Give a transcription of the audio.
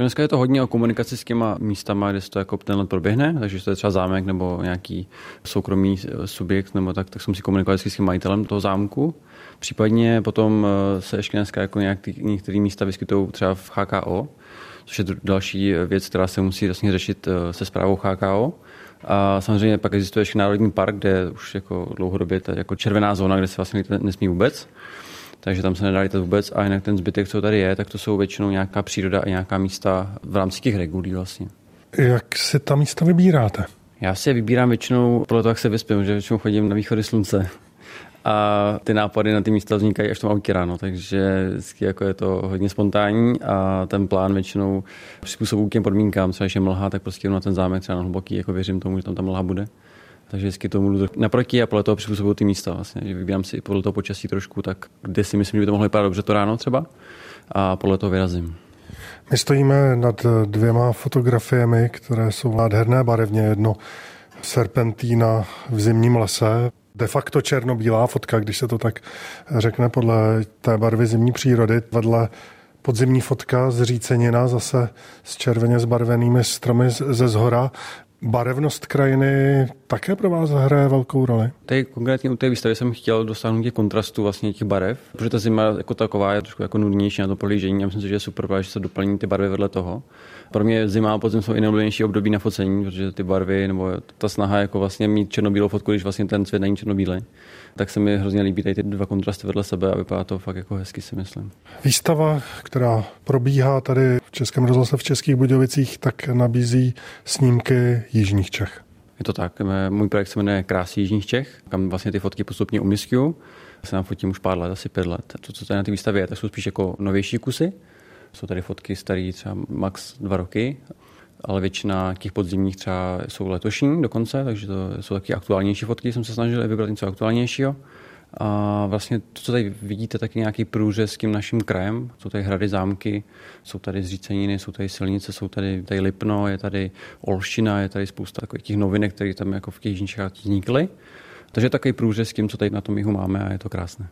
Dneska je to hodně o komunikaci s těma místama, kde se to jako tenhle proběhne, takže to je třeba zámek nebo nějaký soukromý subjekt, nebo tak, tak jsem si komunikoval s tím majitelem toho zámku. Případně potom eh, se ještě dneska jako nějak některé místa vyskytují třeba v HKO, což je další věc, která se musí vlastně řešit eh, se zprávou HKO. A samozřejmě pak existuje ještě Národní park, kde už jako dlouhodobě je jako červená zóna, kde se vlastně nesmí vůbec takže tam se nedá lítat vůbec a jinak ten zbytek, co tady je, tak to jsou většinou nějaká příroda a nějaká místa v rámci těch regulí vlastně. Jak si ta místa vybíráte? Já si je vybírám většinou podle toho, jak se vyspím, že většinou chodím na východy slunce. A ty nápady na ty místa vznikají až v tom autě ráno, takže vždycky jako je to hodně spontánní a ten plán většinou přizpůsobuji k těm podmínkám, třeba když je mlha, tak prostě jdu na ten zámek třeba na hluboký, jako věřím tomu, že tam ta mlha bude. Takže vždycky tomu jdu naproti a podle toho přizpůsobuju ty místa. Vlastně. Že vybírám si podle toho počasí trošku, tak kde si myslím, že by to mohlo vypadat dobře to ráno třeba a podle toho vyrazím. My stojíme nad dvěma fotografiemi, které jsou nádherné barevně. Jedno serpentína v zimním lese, de facto černobílá fotka, když se to tak řekne podle té barvy zimní přírody. Vedle podzimní fotka zřícenina zase s červeně zbarvenými stromy ze zhora barevnost krajiny také pro vás hraje velkou roli? Tady konkrétně u té výstavy jsem chtěl dosáhnout těch kontrastů vlastně těch barev, protože ta zima jako taková je trošku jako nudnější na to polížení. Já myslím si, že je super, že se doplní ty barvy vedle toho. Pro mě zima a podzim jsou i nejoblíbenější období na focení, protože ty barvy nebo ta snaha jako vlastně mít černobílou fotku, když vlastně ten svět není černobílý tak se mi hrozně líbí tady ty dva kontrasty vedle sebe a vypadá to fakt jako hezky, si myslím. Výstava, která probíhá tady v Českém rozhlase v Českých Budějovicích, tak nabízí snímky Jižních Čech. Je to tak. Můj projekt se jmenuje Krásy Jižních Čech, kam vlastně ty fotky postupně umístiu. Se nám fotím už pár let, asi pět let. To, co tady na té výstavě je, tak jsou spíš jako novější kusy. Jsou tady fotky staré třeba max dva roky ale většina těch podzimních třeba jsou letošní dokonce, takže to jsou taky aktuálnější fotky, jsem se snažil vybrat něco aktuálnějšího. A vlastně to, co tady vidíte, taky nějaký průřez s tím naším krajem. Jsou tady hrady, zámky, jsou tady zříceniny, jsou tady silnice, jsou tady, tady Lipno, je tady Olština, je tady spousta takových těch novinek, které tam jako v těch vznikly. Takže takový průřez s tím, co tady na tom jihu máme a je to krásné.